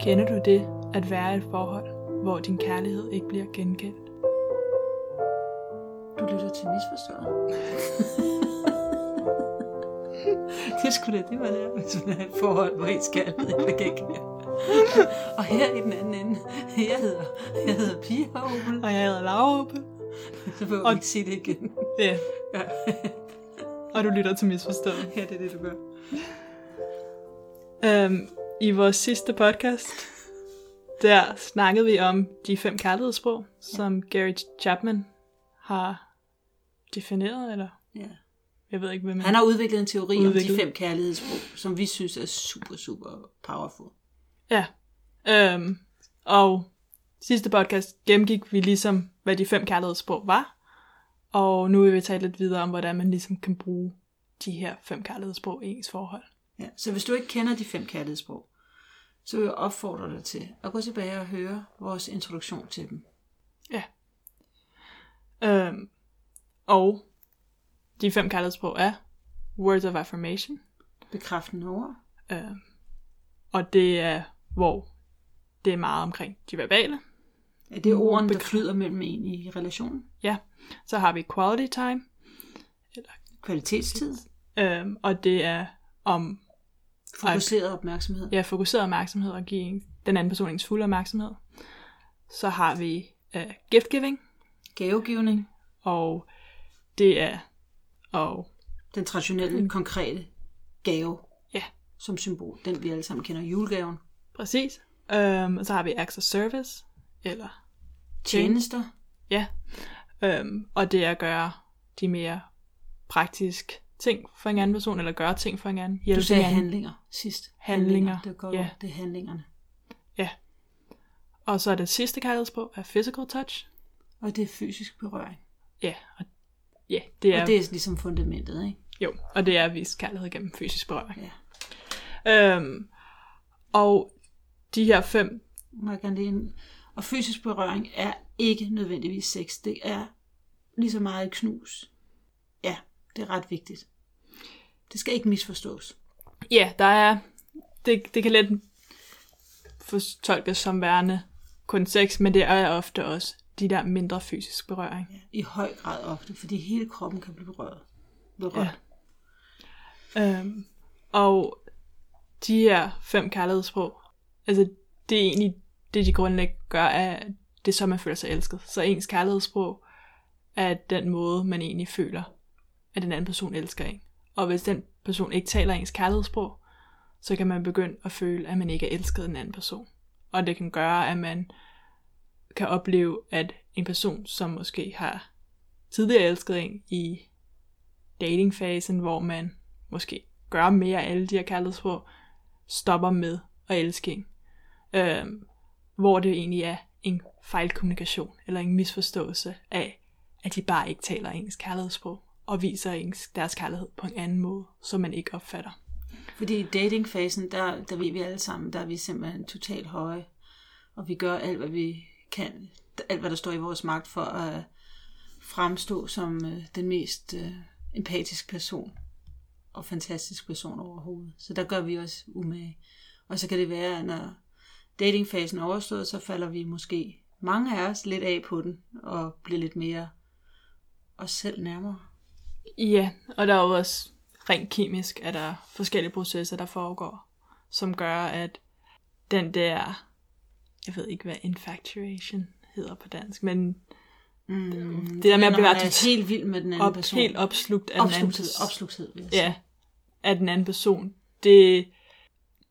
Kender du det at være i et forhold, hvor din kærlighed ikke bliver gengældt? Du lytter til misforstået. det skulle da det var det, hvis man er i et forhold, hvor ens kærlighed ikke bliver gengældt. Og her i den anden ende, jeg hedder, jeg hedder Pia Opel. Og jeg hedder Laura Opel. Så Og- vi ikke sige det igen. Ja, Ja. Og du lytter til Misforstået. ja, det er det, du gør. Øhm, I vores sidste podcast, der snakkede vi om de fem kærlighedssprog, som Gary Chapman har defineret, eller Ja. jeg ved ikke, hvem Han har udviklet en teori udviklet. om de fem kærlighedssprog, som vi synes er super, super powerful. Ja. Øhm, og sidste podcast gennemgik vi ligesom, hvad de fem kærlighedssprog var. Og nu vil vi tale lidt videre om, hvordan man ligesom kan bruge de her fem kærlighedssprog i ens forhold. Ja. Så hvis du ikke kender de fem kærlighedssprog, så vil jeg opfordre dig til at gå tilbage og høre vores introduktion til dem. Øhm, og de fem kærlighedssprog er words of affirmation. Bekræftende ord, Øhm, og det er, hvor det er meget omkring de verbale. Er det orden, der flyder mellem en i relationen. Ja. Så har vi quality time. Kvalitetstid, Øhm, og det er om fokuseret opmærksomhed. ja, fokuseret opmærksomhed og give en- den anden person ens fulde opmærksomhed. Så har vi uh, gift giving, Gavegivning, og det er og den traditionelle, konkrete gave ja, som symbol. Den vi alle sammen kender, julegaven. præcis. Um, og så har vi acts of service, eller Tjenester, ja, um, og det er at gøre de mere praktiske ting for en anden person, eller gøre ting for en anden. Hjælpe du sagde en anden. handlinger sidst. Handlinger, Det er godt, ja. det er handlingerne. Ja. Og så er det sidste kærlighedssprog er physical touch. Og det er fysisk berøring. Ja, og ja, det er, Og det er ligesom fundamentet, ikke? jo, og det er at vise kærlighed gennem fysisk berøring. Ja. Øhm, og de her fem, jeg gerne lige Og fysisk berøring er ikke nødvendigvis sex. Det er lige så meget et knus. Ja, det er ret vigtigt. Det skal ikke misforstås. ja, der er, det, det kan let fortolkes som værende kun sex, men det er ofte også de der mindre fysisk berøring. Ja, I høj grad ofte, fordi hele kroppen kan blive berørt. berørt. Ja. Øhm, og de her fem kærlighedssprog, altså det er egentlig det, de grundlæggende gør, er det er så, man føler sig elsket. Så ens kærlighedssprog er den måde, man egentlig føler, at den anden person elsker en. Og hvis den person ikke taler ens kærlighedssprog, så kan man begynde at føle, at man ikke er elsket af den anden person. Og det kan gøre, at man kan opleve, at en person, som måske har tidligere elsket en i datingfasen, hvor man måske gør mere af alle de her kærlighedssprog, stopper med at elske en. Øhm, hvor det egentlig er en fejlkommunikation, eller en misforståelse af, at de bare ikke taler ens kærlighedssprog, og viser ens, deres kærlighed på en anden måde, som man ikke opfatter. Fordi i datingfasen, der, der ved vi alle sammen, der er vi simpelthen totalt høje. Og vi gør alt, hvad vi kan. Alt, hvad der står i vores magt for at fremstå som øh, den mest øh, empatiske person. Og fantastisk person overhovedet. Så der gør vi os umage. Og så kan det være, at når datingfasen er overstået, så falder vi måske mange af os lidt af på den. Og bliver lidt mere os selv nærmere. Ja, og der er jo også rent kemisk, at der er forskellige processer, der foregår, som gør, at den der, jeg ved ikke, hvad infatuation hedder på dansk, men Mm, det der med at blive helt vild med den anden op, person. helt opslugt af den anden Opslugthed, person. opslugthed, vil jeg sige. Ja, af den anden person. Det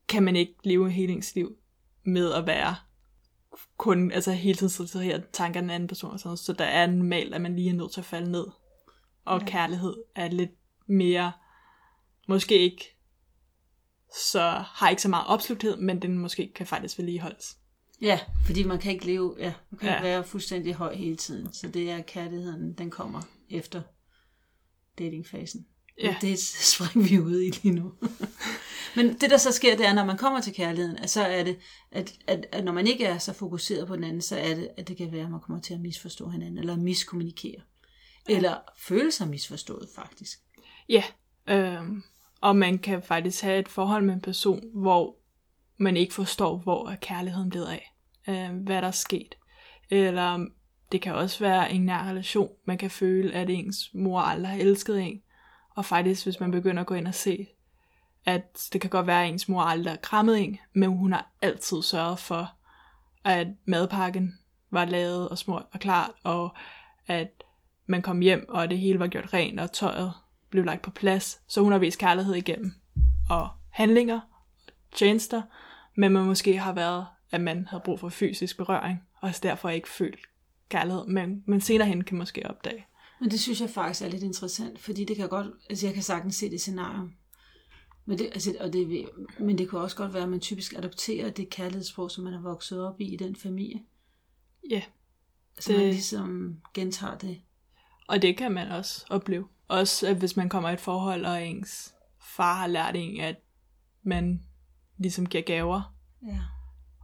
kan man ikke leve hele ens liv med at være kun, altså hele tiden sidde her tanker af den anden person og sådan noget. Så der er normalt, at man lige er nødt til at falde ned. Og ja. kærlighed er lidt mere, måske ikke så har ikke så meget opslugthed, men den måske kan faktisk vedligeholdes. Ja, fordi man kan ikke leve, ja, man kan Ja. ja. ikke være fuldstændig høj hele tiden. Så det er kærligheden, den kommer efter datingfasen. Ja. Og det springer vi ud i lige nu. Men det, der så sker, det er, når man kommer til kærligheden, at så er det, at, at, at når man ikke er så fokuseret på den anden, så er det, at det kan være, at man kommer til at misforstå hinanden, eller miskommunikere. Ja. Eller føle sig misforstået, faktisk. Ja, øhm, Og man kan faktisk have et forhold med en person, hvor man ikke forstår, hvor er kærligheden blevet af. Øh, hvad der er sket. Eller det kan også være en nær relation. Man kan føle, at ens mor aldrig har elsket en. Og faktisk, hvis man begynder at gå ind og se, at det kan godt være, at ens mor aldrig har krammet en, men hun har altid sørget for, at madpakken var lavet og smurt og klart, og at man kom hjem, og det hele var gjort rent, og tøjet blev lagt på plads. Så hun har vist kærlighed igennem, og handlinger, tjenester, men man måske har været, at man havde brug for fysisk berøring, og derfor ikke følt kærlighed, men, men senere hen kan måske opdage. Men det synes jeg faktisk er lidt interessant, fordi det kan godt, altså jeg kan sagtens se det scenario. Men det, altså, og det, men det kunne også godt være, at man typisk adopterer det kærlighedssprog, som man er vokset op i i den familie. Ja. Så det... man ligesom gentager det. Og det kan man også opleve. Også hvis man kommer i et forhold, og ens far har lært en, at man ligesom giver gaver. Ja.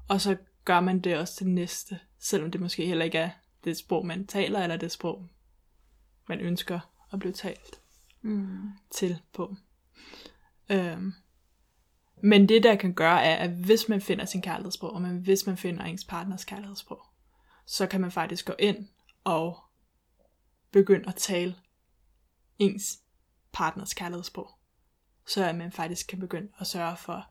Og så gør man det også til næste, selvom det måske heller ikke er det sprog, man taler, eller det sprog, man ønsker at blive talt mm. til på. Øhm. Men det, der kan gøre, er, at hvis man finder sin kærlighedssprog, og man, hvis man finder ens partners kærlighedssprog, så kan man faktisk gå ind og begynde at tale ens partners kærlighedssprog. Så at man faktisk kan begynde at sørge for,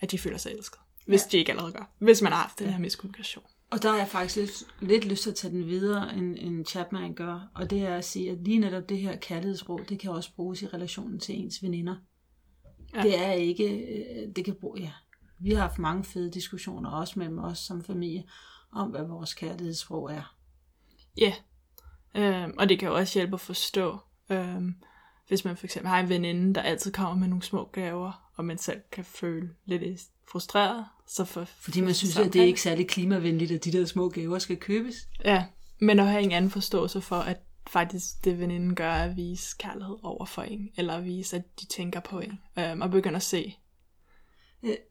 at de føler sig elsket. Hvis ja. de ikke allerede gør. Hvis man har haft den her miskommunikation. Og der er jeg faktisk lidt, lidt lyst til at tage den videre, end, end Chapman gør. Og det er at sige, at lige netop det her kærlighedsråd, det kan også bruges i relationen til ens veninder. Ja. Det er ikke, øh, det kan bruge, ja. Vi har haft mange fede diskussioner, også mellem os som familie, om hvad vores kærlighedsråd er. Ja, øhm, og det kan jo også hjælpe at forstå, øhm, hvis man for eksempel har en veninde, der altid kommer med nogle små gaver, og man selv kan føle lidt frustreret. Så for, Fordi man synes, at det er ikke særlig klimavenligt, at de der små gaver skal købes. Ja, men at have en anden forståelse for, at faktisk det veninden gør, at vise kærlighed over for en, eller at vise, at de tænker på en, øhm, og begynder at se.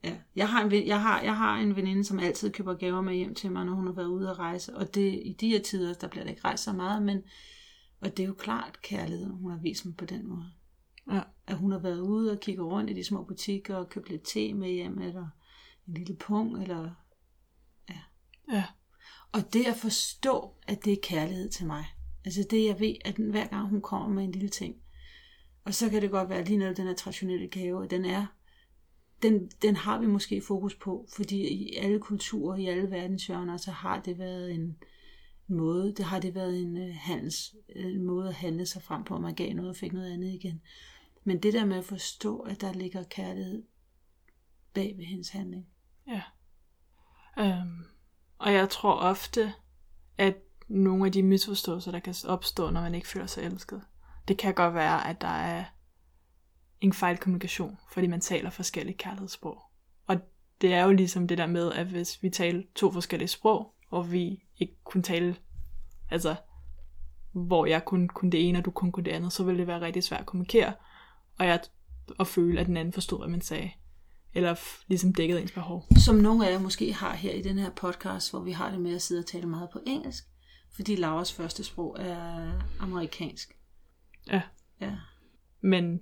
Ja, jeg har, en, jeg, har, jeg har en veninde, som altid køber gaver med hjem til mig, når hun har været ude at rejse, og det, i de her tider, der bliver der ikke rejst så meget, men og det er jo klart kærlighed, hun har vist mig på den måde. Ja. At hun har været ude og kigge rundt i de små butikker og købt lidt te med hjem, eller en lille pung, eller ja. Ja. Og det at forstå, at det er kærlighed til mig. Altså det jeg ved, at hver gang hun kommer med en lille ting, og så kan det godt være lige noget den her traditionelle gave, den er, den, den har vi måske fokus på, fordi i alle kulturer, i alle verdenshjørner, så har det været en, en måde. Det har det været en, uh, handels, øh, en måde at handle sig frem på, at man gav noget og fik noget andet igen. Men det der med at forstå, at der ligger kærlighed bag ved hendes handling. Ja. Øhm, og jeg tror ofte, at nogle af de misforståelser, der kan opstå, når man ikke føler sig elsket, det kan godt være, at der er en fejlkommunikation, fordi man taler forskellige kærlighedssprog. Og det er jo ligesom det der med, at hvis vi taler to forskellige sprog, og vi ikke kunne tale, altså, hvor jeg kun kunne det ene, og du kun kunne det andet, så ville det være rigtig svært at kommunikere, og jeg at føle, at den anden forstod, hvad man sagde. Eller ligesom dækkede ens behov. Som nogle af jer måske har her i den her podcast, hvor vi har det med at sidde og tale meget på engelsk, fordi Lauras første sprog er amerikansk. Ja. Ja. Men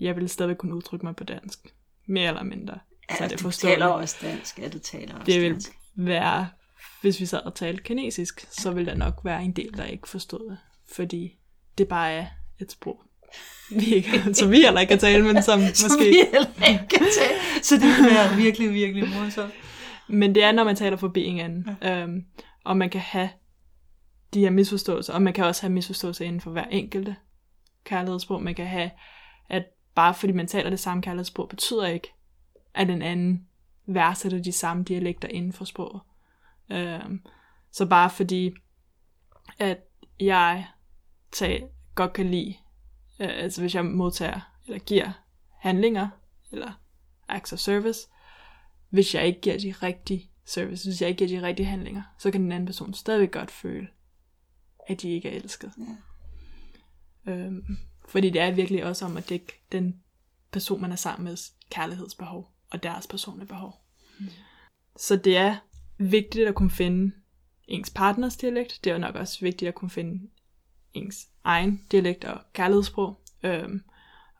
jeg vil stadig kunne udtrykke mig på dansk. Mere eller mindre. Ja, så det du taler også dansk. Ja, du taler også det vil dansk. være hvis vi sad og talte kinesisk, så ville der nok være en del, der ikke forstod det. Fordi det bare er et sprog. Vi ikke, som vi heller ikke kan tale, men som, som måske... vi heller ikke kan tale. Så det vil være virkelig, virkelig morsomt. Men det er, når man taler forbi hinanden. Ja. Øhm, og man kan have de her misforståelser, og man kan også have misforståelser inden for hver enkelte kærlighedssprog. Man kan have, at bare fordi man taler det samme kærlighedssprog, betyder ikke, at den anden værdsætter de samme dialekter inden for sproget. Øhm, så bare fordi, at jeg tager, godt kan lide, øh, altså hvis jeg modtager eller giver handlinger, eller acts of service, hvis jeg ikke giver de rigtige service, hvis jeg ikke giver de rigtige handlinger, så kan den anden person stadig godt føle, at de ikke er elsket. Ja. Øhm, fordi det er virkelig også om at dække den person, man er sammen med, kærlighedsbehov og deres personlige behov. Mm. Så det er vigtigt at kunne finde ens partners dialekt. Det er jo nok også vigtigt at kunne finde ens egen dialekt og kærlighedssprog. Øhm,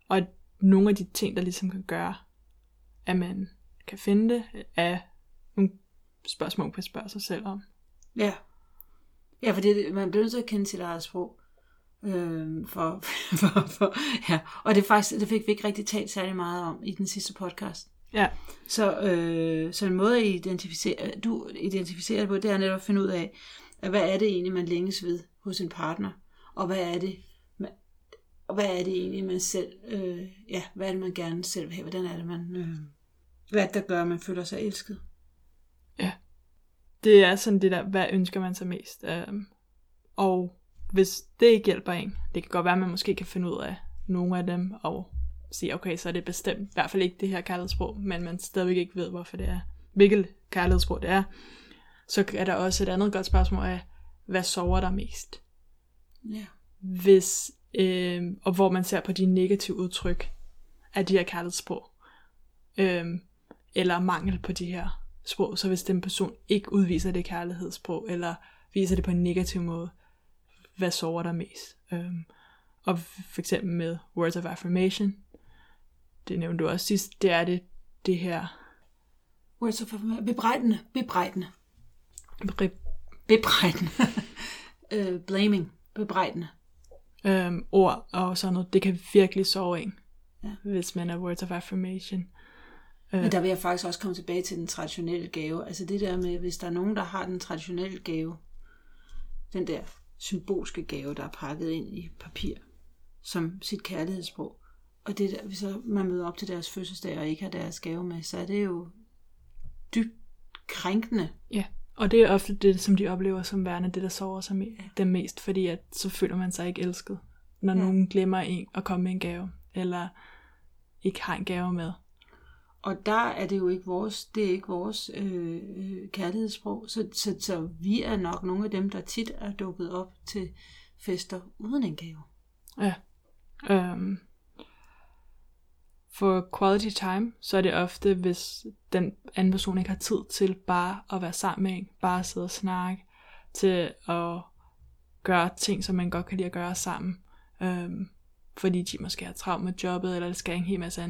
og nogle af de ting, der ligesom kan gøre, at man kan finde det, er nogle spørgsmål, man kan spørge sig selv om. Ja. Ja, for det, man bliver nødt til at kende sit eget sprog. Øh, for, for, for, ja. Og det, faktisk, det fik vi ikke rigtig talt særlig meget om i den sidste podcast. Ja. Så, øh, så en måde at identificere, du identificerer på, det er netop at finde ud af, at hvad er det egentlig, man længes ved hos en partner, og hvad er det, man, og hvad er det egentlig, man selv, øh, ja, hvad er det, man gerne selv vil have, hvordan er det, man, øh, hvad det, der gør, at man føler sig elsket? Det er sådan det der, hvad ønsker man sig mest? Um, og hvis det ikke hjælper en, det kan godt være, at man måske kan finde ud af nogle af dem, og sige, okay, så er det bestemt, i hvert fald ikke det her kærlighedssprog, men man stadigvæk ikke ved, hvorfor det er, hvilket kærlighedssprog det er, så er der også et andet godt spørgsmål af, hvad sover der mest? Ja. Hvis, øh, og hvor man ser på de negative udtryk af de her kærlighedssprog, øh, eller mangel på de her sprog, så hvis den person ikke udviser det kærlighedssprog, eller viser det på en negativ måde, hvad sover der mest? Øh, og for eksempel med words of affirmation, det nævnte du også sidst, det er det, det her Words of affirmation. Bebrejdende. Bebrejdende. begreb, Bebrejdende. øh, blaming. Bebrejdende. øhm, ord og sådan noget, det kan virkelig sove en, Ja. hvis man er words of affirmation. Men der vil jeg faktisk også komme tilbage til den traditionelle gave. Altså det der med, hvis der er nogen, der har den traditionelle gave, den der symbolske gave, der er pakket ind i papir, som sit kærlighedssprog, og det der, hvis så man møder op til deres fødselsdag og ikke har deres gave med, så er det jo dybt krænkende. Ja, og det er ofte det, som de oplever som værende det, der sover sig me- dem mest, fordi at så føler man sig ikke elsket, når ja. nogen glemmer en at komme med en gave, eller ikke har en gave med. Og der er det jo ikke vores, det er ikke vores øh, øh, kærlighedssprog, så, så, så vi er nok nogle af dem, der tit er dukket op til fester uden en gave. Ja. Um, for quality time, så er det ofte, hvis den anden person ikke har tid til bare at være sammen med en, bare at sidde og snakke, til at gøre ting, som man godt kan lide at gøre sammen. Um, fordi de måske har travlt med jobbet, eller det skal en hel masse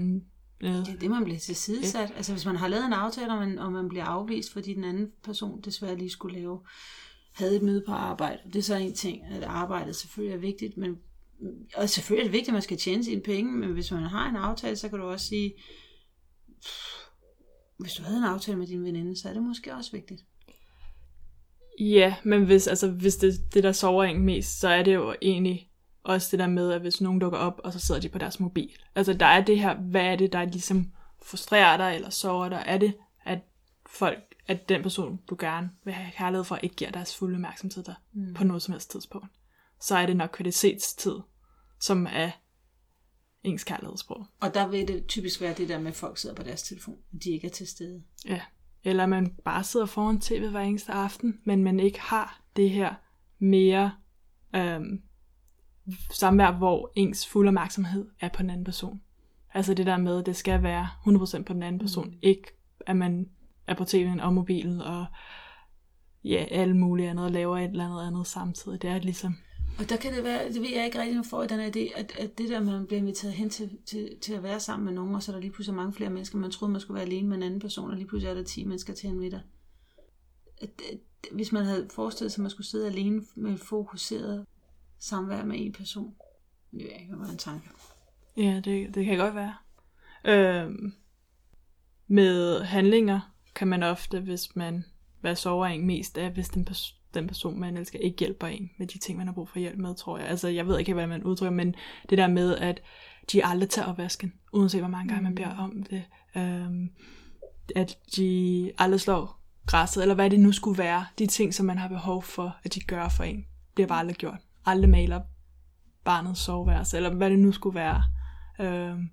andet. Det er det, man bliver tilsidesat. Ja. Altså hvis man har lavet en aftale, og man, og man bliver afvist, fordi den anden person desværre lige skulle lave, havde et møde på arbejde. Det er så en ting, at arbejdet selvfølgelig er vigtigt, men og selvfølgelig er det vigtigt, at man skal tjene sine penge, men hvis man har en aftale, så kan du også sige, hvis du havde en aftale med din veninde, så er det måske også vigtigt. Ja, men hvis, altså, hvis det, det der sover en mest, så er det jo egentlig også det der med, at hvis nogen dukker op, og så sidder de på deres mobil. Altså der er det her, hvad er det, der ligesom frustrerer dig, eller sover dig? Er det, at folk, at den person, du gerne vil have kærlighed for, ikke giver deres fulde opmærksomhed dig mm. på noget som helst tidspunkt? Så er det nok kvalitetstid, som er ens kærlighedssprog. Og der vil det typisk være det der med, at folk sidder på deres telefon, og de ikke er til stede. Ja. Eller man bare sidder foran tv hver eneste aften, men man ikke har det her mere øhm, samvær, hvor ens fulde opmærksomhed er på den anden person. Altså det der med, at det skal være 100% på den anden person, mm. ikke at man er på tv'en og mobilen og ja, alle mulige andet og laver et eller andet andet samtidig. Det er ligesom, Og der kan det være, det ved jeg ikke rigtig, nu får jeg den idé, at, at det der, man bliver inviteret hen til, til, til at være sammen med nogen, og så er der lige pludselig mange flere mennesker, man troede, man skulle være alene med en anden person, og lige pludselig er der 10 mennesker til en middag. At, at, hvis man havde forestillet sig, at man skulle sidde alene med fokuseret samvær med en person, det ved jeg ikke, hvad en tanke. ja, det, det kan godt være. Øhm, med handlinger kan man ofte, hvis man, hvad sover en mest af, hvis den, pers- den person, man elsker, ikke hjælper en med de ting, man har brug for hjælp med, tror jeg. Altså, jeg ved ikke, hvad man udtrykker, men det der med, at de aldrig tager opvasken, uanset hvor mange gange man beder om det. Øhm, at de aldrig slår græsset, eller hvad det nu skulle være. De ting, som man har behov for, at de gør for en, bliver bare aldrig gjort. Aldrig maler barnets soveværelse, eller hvad det nu skulle være. Øhm,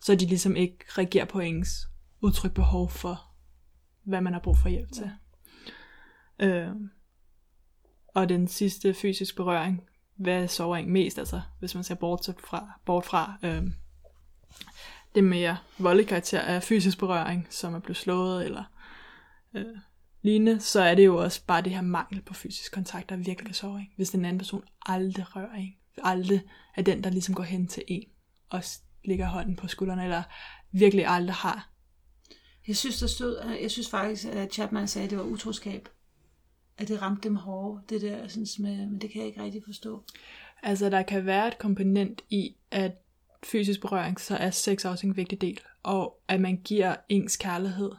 så de ligesom ikke reagerer på ens udtryk behov for, hvad man har brug for hjælp til. Øhm, og den sidste fysisk berøring, hvad sover en mest, altså hvis man ser bort fra, bort fra øhm, det mere voldelige karakter af fysisk berøring, som er blevet slået eller øh, lignende, så er det jo også bare det her mangel på fysisk kontakt, der virkelig kan sove en. Hvis den anden person aldrig rører en, aldrig er den, der ligesom går hen til en og ligger hånden på skuldrene, eller virkelig aldrig har. Jeg synes, der stod, jeg synes faktisk, at Chapman sagde, at det var utroskab. At det ramte dem hårdt, det der, sådan med, men det kan jeg ikke rigtig forstå. Altså, der kan være et komponent i, at fysisk berøring, så er sex også en vigtig del. Og at man giver ens kærlighed,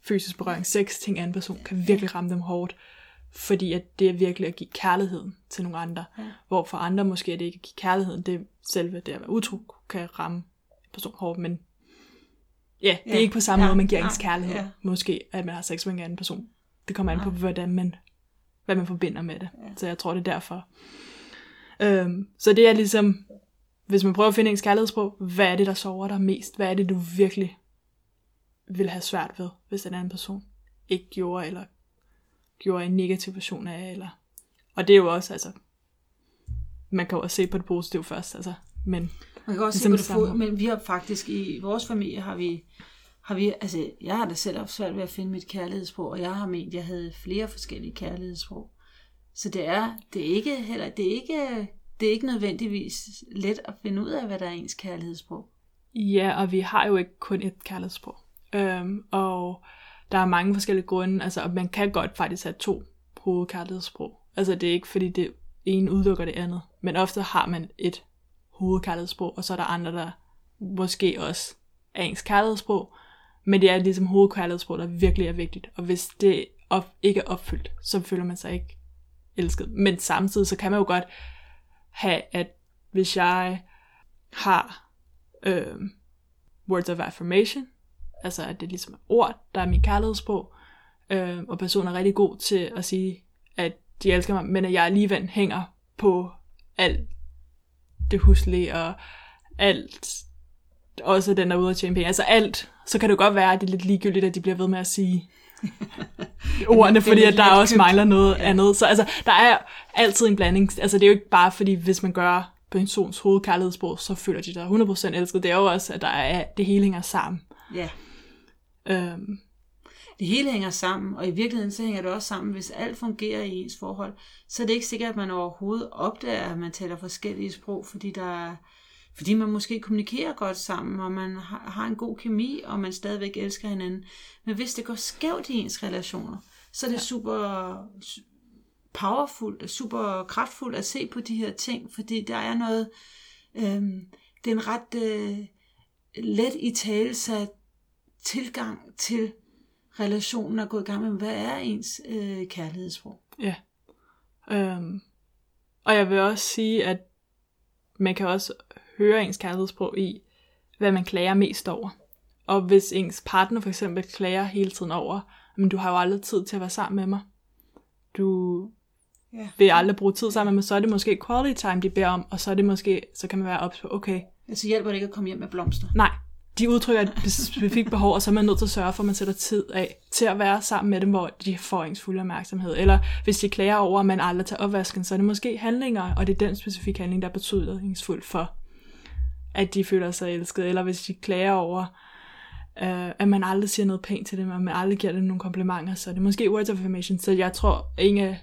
fysisk berøring, sex en anden person, kan virkelig ramme dem hårdt. Fordi at det er virkelig at give kærligheden til nogle andre. Ja. Hvor for andre måske er det ikke at give kærligheden, det er selve det at være utro, kan ramme en person hårdt. Men ja, det er ja. ikke på samme ja. måde, man giver ja. ens kærlighed. Ja. Måske at man har sex med en anden person. Det kommer an på, hvordan man, hvad man forbinder med det. Ja. Så jeg tror, det er derfor. Øhm, så det er ligesom, hvis man prøver at finde ens kærlighedssprog, hvad er det, der sover dig mest? Hvad er det, du virkelig vil have svært ved, hvis en anden person ikke gjorde, eller gjorde en negativ version af, eller... Og det er jo også, altså... Man kan jo også se på det positive først, altså. Men man kan også se på det fod, men vi har faktisk i vores familie har vi, har vi, altså jeg har da selv haft svært ved at finde mit kærlighedssprog, og jeg har ment, at jeg havde flere forskellige kærlighedssprog. Så det er, det er ikke heller, det er ikke, det er ikke nødvendigvis let at finde ud af, hvad der er ens kærlighedssprog. Ja, og vi har jo ikke kun et kærlighedssprog. Øhm, og der er mange forskellige grunde, altså og man kan godt faktisk have to hovedkærlighedssprog. Altså det er ikke fordi det ene udelukker det andet, men ofte har man et hovedkærlighedssprog, og så er der andre, der måske også er ens kærlighedssprog, men det er ligesom hovedkærlighedssprog, der virkelig er vigtigt, og hvis det op, ikke er opfyldt, så føler man sig ikke elsket. Men samtidig så kan man jo godt have, at hvis jeg har øh, words of affirmation, altså at det ligesom er ord, der er min kærlighedssprog, øh, og personen er rigtig god til at sige, at de elsker mig, men at jeg alligevel hænger på alt det huslige og alt, også den der ude at tjene penge, altså alt, så kan det godt være, at det er lidt ligegyldigt, at de bliver ved med at sige ordene, fordi at der også mangler noget ja. andet. Så altså, der er altid en blanding. Altså, det er jo ikke bare fordi, hvis man gør persons hovedkærlighedssprog, så føler de sig 100% elsket. Det er jo også, at der er, det hele hænger sammen. Ja. Øhm. Det hele hænger sammen, og i virkeligheden så hænger det også sammen, hvis alt fungerer i ens forhold, så er det ikke sikkert, at man overhovedet opdager, at man taler forskellige sprog, fordi der er, fordi man måske kommunikerer godt sammen, og man har en god kemi, og man stadigvæk elsker hinanden. Men hvis det går skævt i ens relationer, så er det ja. super powerful, super kraftfuldt at se på de her ting, fordi der er noget, øhm, det er en ret øh, let i talesat tilgang til relationen at gå i gang med, hvad er ens øh, kærlighedssprog? Ja. Øhm. Og jeg vil også sige, at man kan også høre ens kærlighedssprog i, hvad man klager mest over. Og hvis ens partner for eksempel klager hele tiden over, men du har jo aldrig tid til at være sammen med mig. Du ja. vil aldrig bruge tid sammen med mig, så er det måske quality time, de beder om, og så er det måske, så kan man være op på, okay. Altså hjælper det ikke at komme hjem med blomster? Nej, de udtrykker et specifikt behov, og så er man nødt til at sørge for, at man sætter tid af til at være sammen med dem, hvor de får ens fulde opmærksomhed. Eller hvis de klager over, at man aldrig tager opvasken, så er det måske handlinger, og det er den specifikke handling, der er betydningsfuld for, at de føler sig elsket. Eller hvis de klager over, øh, at man aldrig siger noget pænt til dem, og man aldrig giver dem nogle komplimenter, så er det måske words of affirmation. Så jeg tror, en af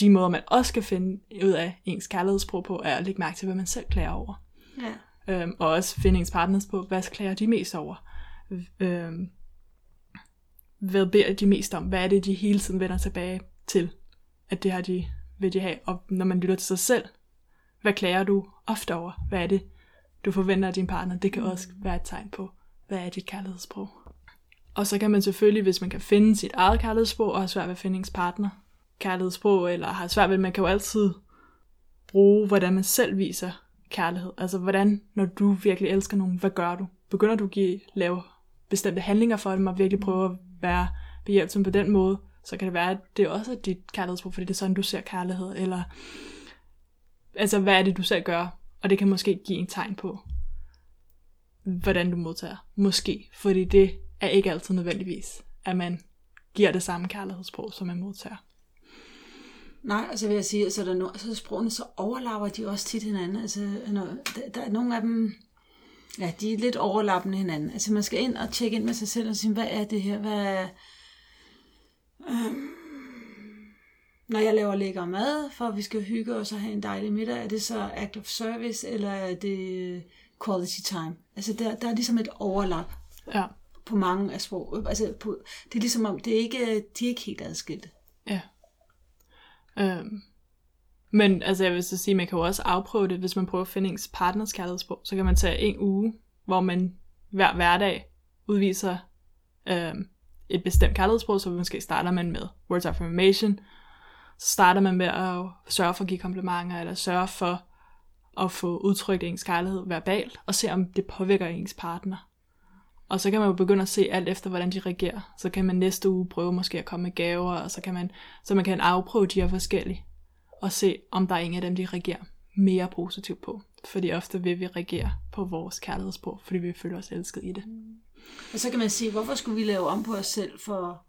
de måder, man også skal finde ud af ens kærlighedssprog på, er at lægge mærke til, hvad man selv klager over. Ja. Øhm, og også finde ens partners på, hvad klager de mest over? Øhm, hvad beder de mest om? Hvad er det, de hele tiden vender tilbage til? At det har de, vil de have. Og når man lytter til sig selv, hvad klager du ofte over? Hvad er det, du forventer af din partner? Det kan mm. også være et tegn på, hvad er dit kærlighedssprog? Og så kan man selvfølgelig, hvis man kan finde sit eget kærlighedssprog, og har svært ved at finde ens partner kærlighedssprog, eller har svært ved, man kan jo altid bruge, hvordan man selv viser kærlighed? Altså, hvordan, når du virkelig elsker nogen, hvad gør du? Begynder du at give, lave bestemte handlinger for dem, og virkelig prøve at være behjælpsom på den måde, så kan det være, at det også er dit kærlighedsbrug, fordi det er sådan, du ser kærlighed, eller altså, hvad er det, du selv gør? Og det kan måske give en tegn på, hvordan du modtager. Måske, fordi det er ikke altid nødvendigvis, at man giver det samme kærlighedssprog, som man modtager. Nej, altså vil jeg sige, altså, der er no, altså sprogene, så overlapper de også tit hinanden. Altså, når, der, der er nogle af dem, ja, de er lidt overlappende hinanden. Altså man skal ind og tjekke ind med sig selv og sige, hvad er det her? Hvad er, øhm, når jeg laver lækker mad, for at vi skal hygge os og have en dejlig middag, er det så act of service, eller er det quality time. Altså der, der er ligesom et overlap Ja. på mange af sprog. Altså på, det er ligesom om, det er ikke, de er ikke helt adskilte. Ja. Øhm. Men altså, jeg vil så sige, man kan jo også afprøve det, hvis man prøver at finde ens partners kærlighedssprog. Så kan man tage en uge, hvor man hver hverdag udviser øhm, et bestemt kærlighedssprog, så måske starter man med words of affirmation, så starter man med at sørge for at give komplimenter, eller sørge for at få udtrykt ens kærlighed verbalt, og se om det påvirker ens partner. Og så kan man jo begynde at se alt efter, hvordan de reagerer. Så kan man næste uge prøve måske at komme med gaver, og så kan man, så man kan afprøve de her forskellige, og se, om der er en af dem, de reagerer mere positivt på. Fordi ofte vil vi reagere på vores kærlighedssprog, fordi vi føler os elsket i det. Mm. Og så kan man sige, hvorfor skulle vi lave om på os selv for...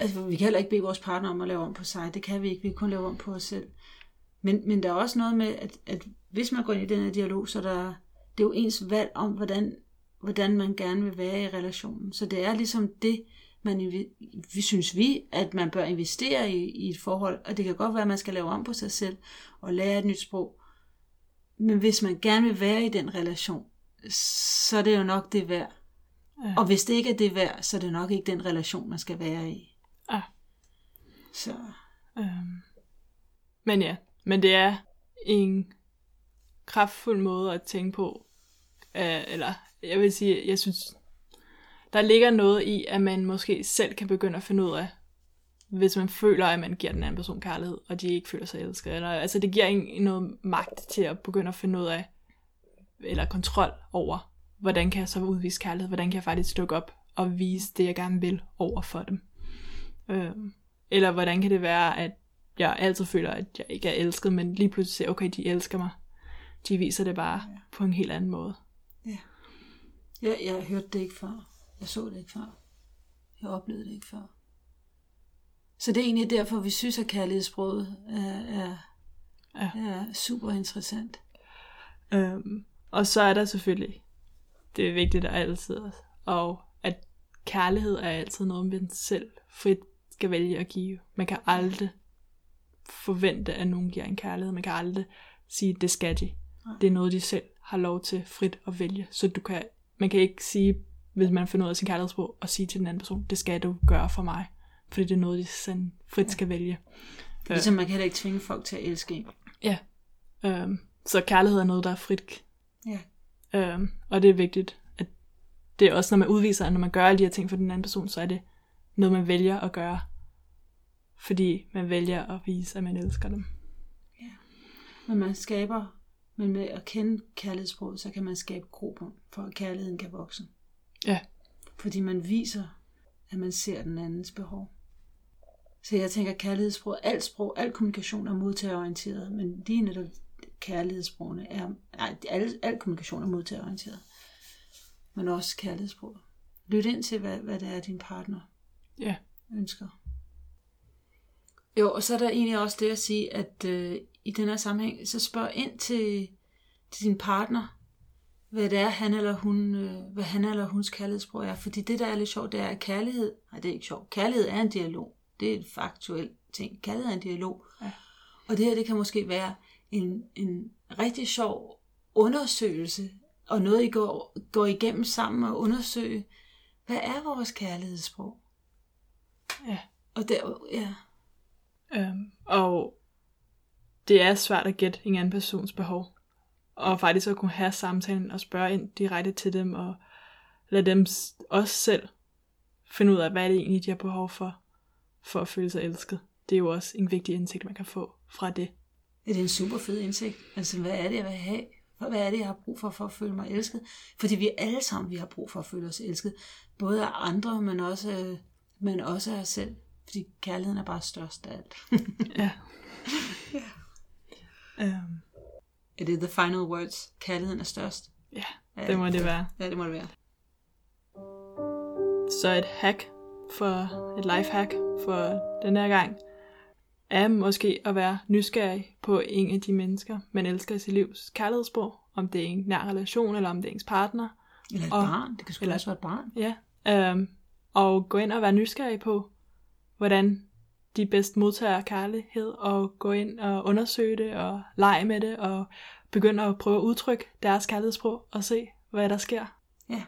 Altså, vi kan heller ikke bede vores partner om at lave om på sig. Det kan vi ikke. Vi kan kun lave om på os selv. Men, men der er også noget med, at, at hvis man går ind i den her dialog, så der, det er jo ens valg om, hvordan, hvordan man gerne vil være i relationen. Så det er ligesom det, man, vi synes vi, at man bør investere i, i et forhold. Og det kan godt være, at man skal lave om på sig selv og lære et nyt sprog. Men hvis man gerne vil være i den relation, så er det jo nok det værd. Ja. Og hvis det ikke er det værd, så er det nok ikke den relation, man skal være i. Ja. Så Øhm. Men ja, men det er en kraftfuld måde at tænke på. Øh, eller jeg vil sige, jeg synes, der ligger noget i, at man måske selv kan begynde at finde ud af, hvis man føler, at man giver den anden person kærlighed, og de ikke føler sig elsket. Eller, altså det giver en noget magt til at begynde at finde ud af, eller kontrol over, hvordan kan jeg så udvise kærlighed, hvordan kan jeg faktisk dukke op og vise det, jeg gerne vil over for dem. Øhm, eller hvordan kan det være, at jeg altid føler, at jeg ikke er elsket, men lige pludselig ser, okay, de elsker mig. De viser det bare ja. på en helt anden måde. Jeg, jeg hørte det ikke før. Jeg så det ikke før. Jeg oplevede det ikke før. Så det er egentlig derfor, vi synes, at kærlighedssproget er, er, Ja. er super interessant. Øhm, og så er der selvfølgelig, det er vigtigt at altid, og at kærlighed er altid noget, man selv frit skal vælge at give. Man kan aldrig forvente, at nogen giver en kærlighed. Man kan aldrig sige, det skal de. Det er noget, de selv har lov til frit at vælge. Så du kan, man kan ikke sige, hvis man finder ud af sin kærlighedssprog, og sige til den anden person, det skal du gøre for mig. Fordi det er noget, de sådan frit skal vælge. Ligesom man kan heller ikke tvinge folk til at elske en. Ja. Øhm, så kærlighed er noget, der er frit. Ja. Øhm, og det er vigtigt, at det er også, når man udviser, at når man gør alle de her ting for den anden person, så er det noget, man vælger at gøre. Fordi man vælger at vise, at man elsker dem. Men man skaber, men med at kende kærlighedssproget, så kan man skabe grobund for, at kærligheden kan vokse. Ja. Fordi man viser, at man ser den andens behov. Så jeg tænker, at kærlighedssprog, alt sprog, al kommunikation er modtagerorienteret, men lige netop kærlighedssprogene er, nej, al, al kommunikation er modtagerorienteret. Men også kærlighedssprog. Lyt ind til, hvad, hvad det er, din partner Ja. ønsker. Jo, og så er der egentlig også det at sige, at øh, i den her sammenhæng, så spørg ind til, til din partner, hvad det er, han eller hun, øh, hvad han eller huns kærlighedssprog er. Fordi det, der er lidt sjovt, det er, at kærlighed, nej, det er ikke sjovt, kærlighed er en dialog. Det er et faktuelt ting. Kærlighed er en dialog. Ja. Og det her, det kan måske være en, en rigtig sjov undersøgelse, og noget, I går, går igennem sammen og undersøge, hvad er vores kærlighedssprog? Ja. Og der, ja, Øhm, og det er svært at gætte en anden persons behov. Og faktisk at kunne have samtalen og spørge ind direkte til dem, og lade dem også selv finde ud af, hvad det egentlig, de har behov for, for at føle sig elsket. Det er jo også en vigtig indsigt, man kan få fra det. Ja, det er en super fed indsigt. Altså, hvad er det, jeg vil have? Hvad er det, jeg har brug for, for at føle mig elsket? Fordi vi alle sammen, vi har brug for at føle os elsket. Både af andre, men også, men også af os selv. Fordi kærligheden er bare størst af alt. Ja. Øhm, er det the final words? Kærligheden er størst? ja, det må det være. Ja, det må det være. Så et hack for et life hack for den her gang er måske at være nysgerrig på en af de mennesker, man elsker i sit livs kærlighedssprog. Om det er en nær relation, eller om det er ens partner. Eller et Og- barn. Det kan sgu eller- også være et barn. Ja. Øhm, og gå ind og være nysgerrig på, hvordan de bedst modtager kærlighed, og gå ind og undersøge det, og lege med det, og begynde at prøve at udtrykke deres kærlighedssprog og se, hvad der sker. Ja,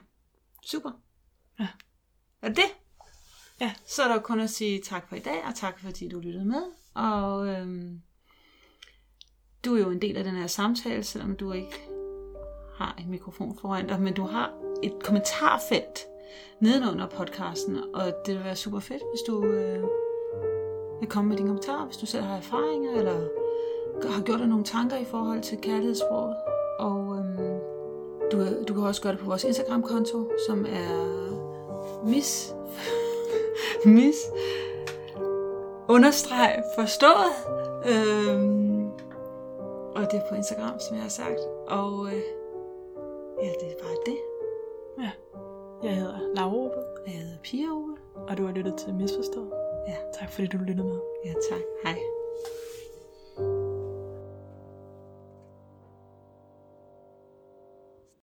super. Ja. Og det? Ja. Så er der kun at sige tak for i dag, og tak fordi du lyttede med. Og øhm, du er jo en del af den her samtale, selvom du ikke har en mikrofon foran dig, men du har et kommentarfelt nedenunder podcasten, og det vil være super fedt, hvis du øh, vil komme med dine kommentarer, hvis du selv har erfaringer, eller har gjort dig nogle tanker i forhold til kærlighedssproget. Og øhm, du, du kan også gøre det på vores Instagram-konto, som er mis, mis understreg forstået. Øhm, og det er på Instagram, som jeg har sagt. Og øh, ja, det er bare det. Ja. Jeg hedder Laura Ove, Og jeg hedder Pia Ove. og du har lyttet til Misforstået. Ja. Tak fordi du lyttede med. Ja, tak. Hej.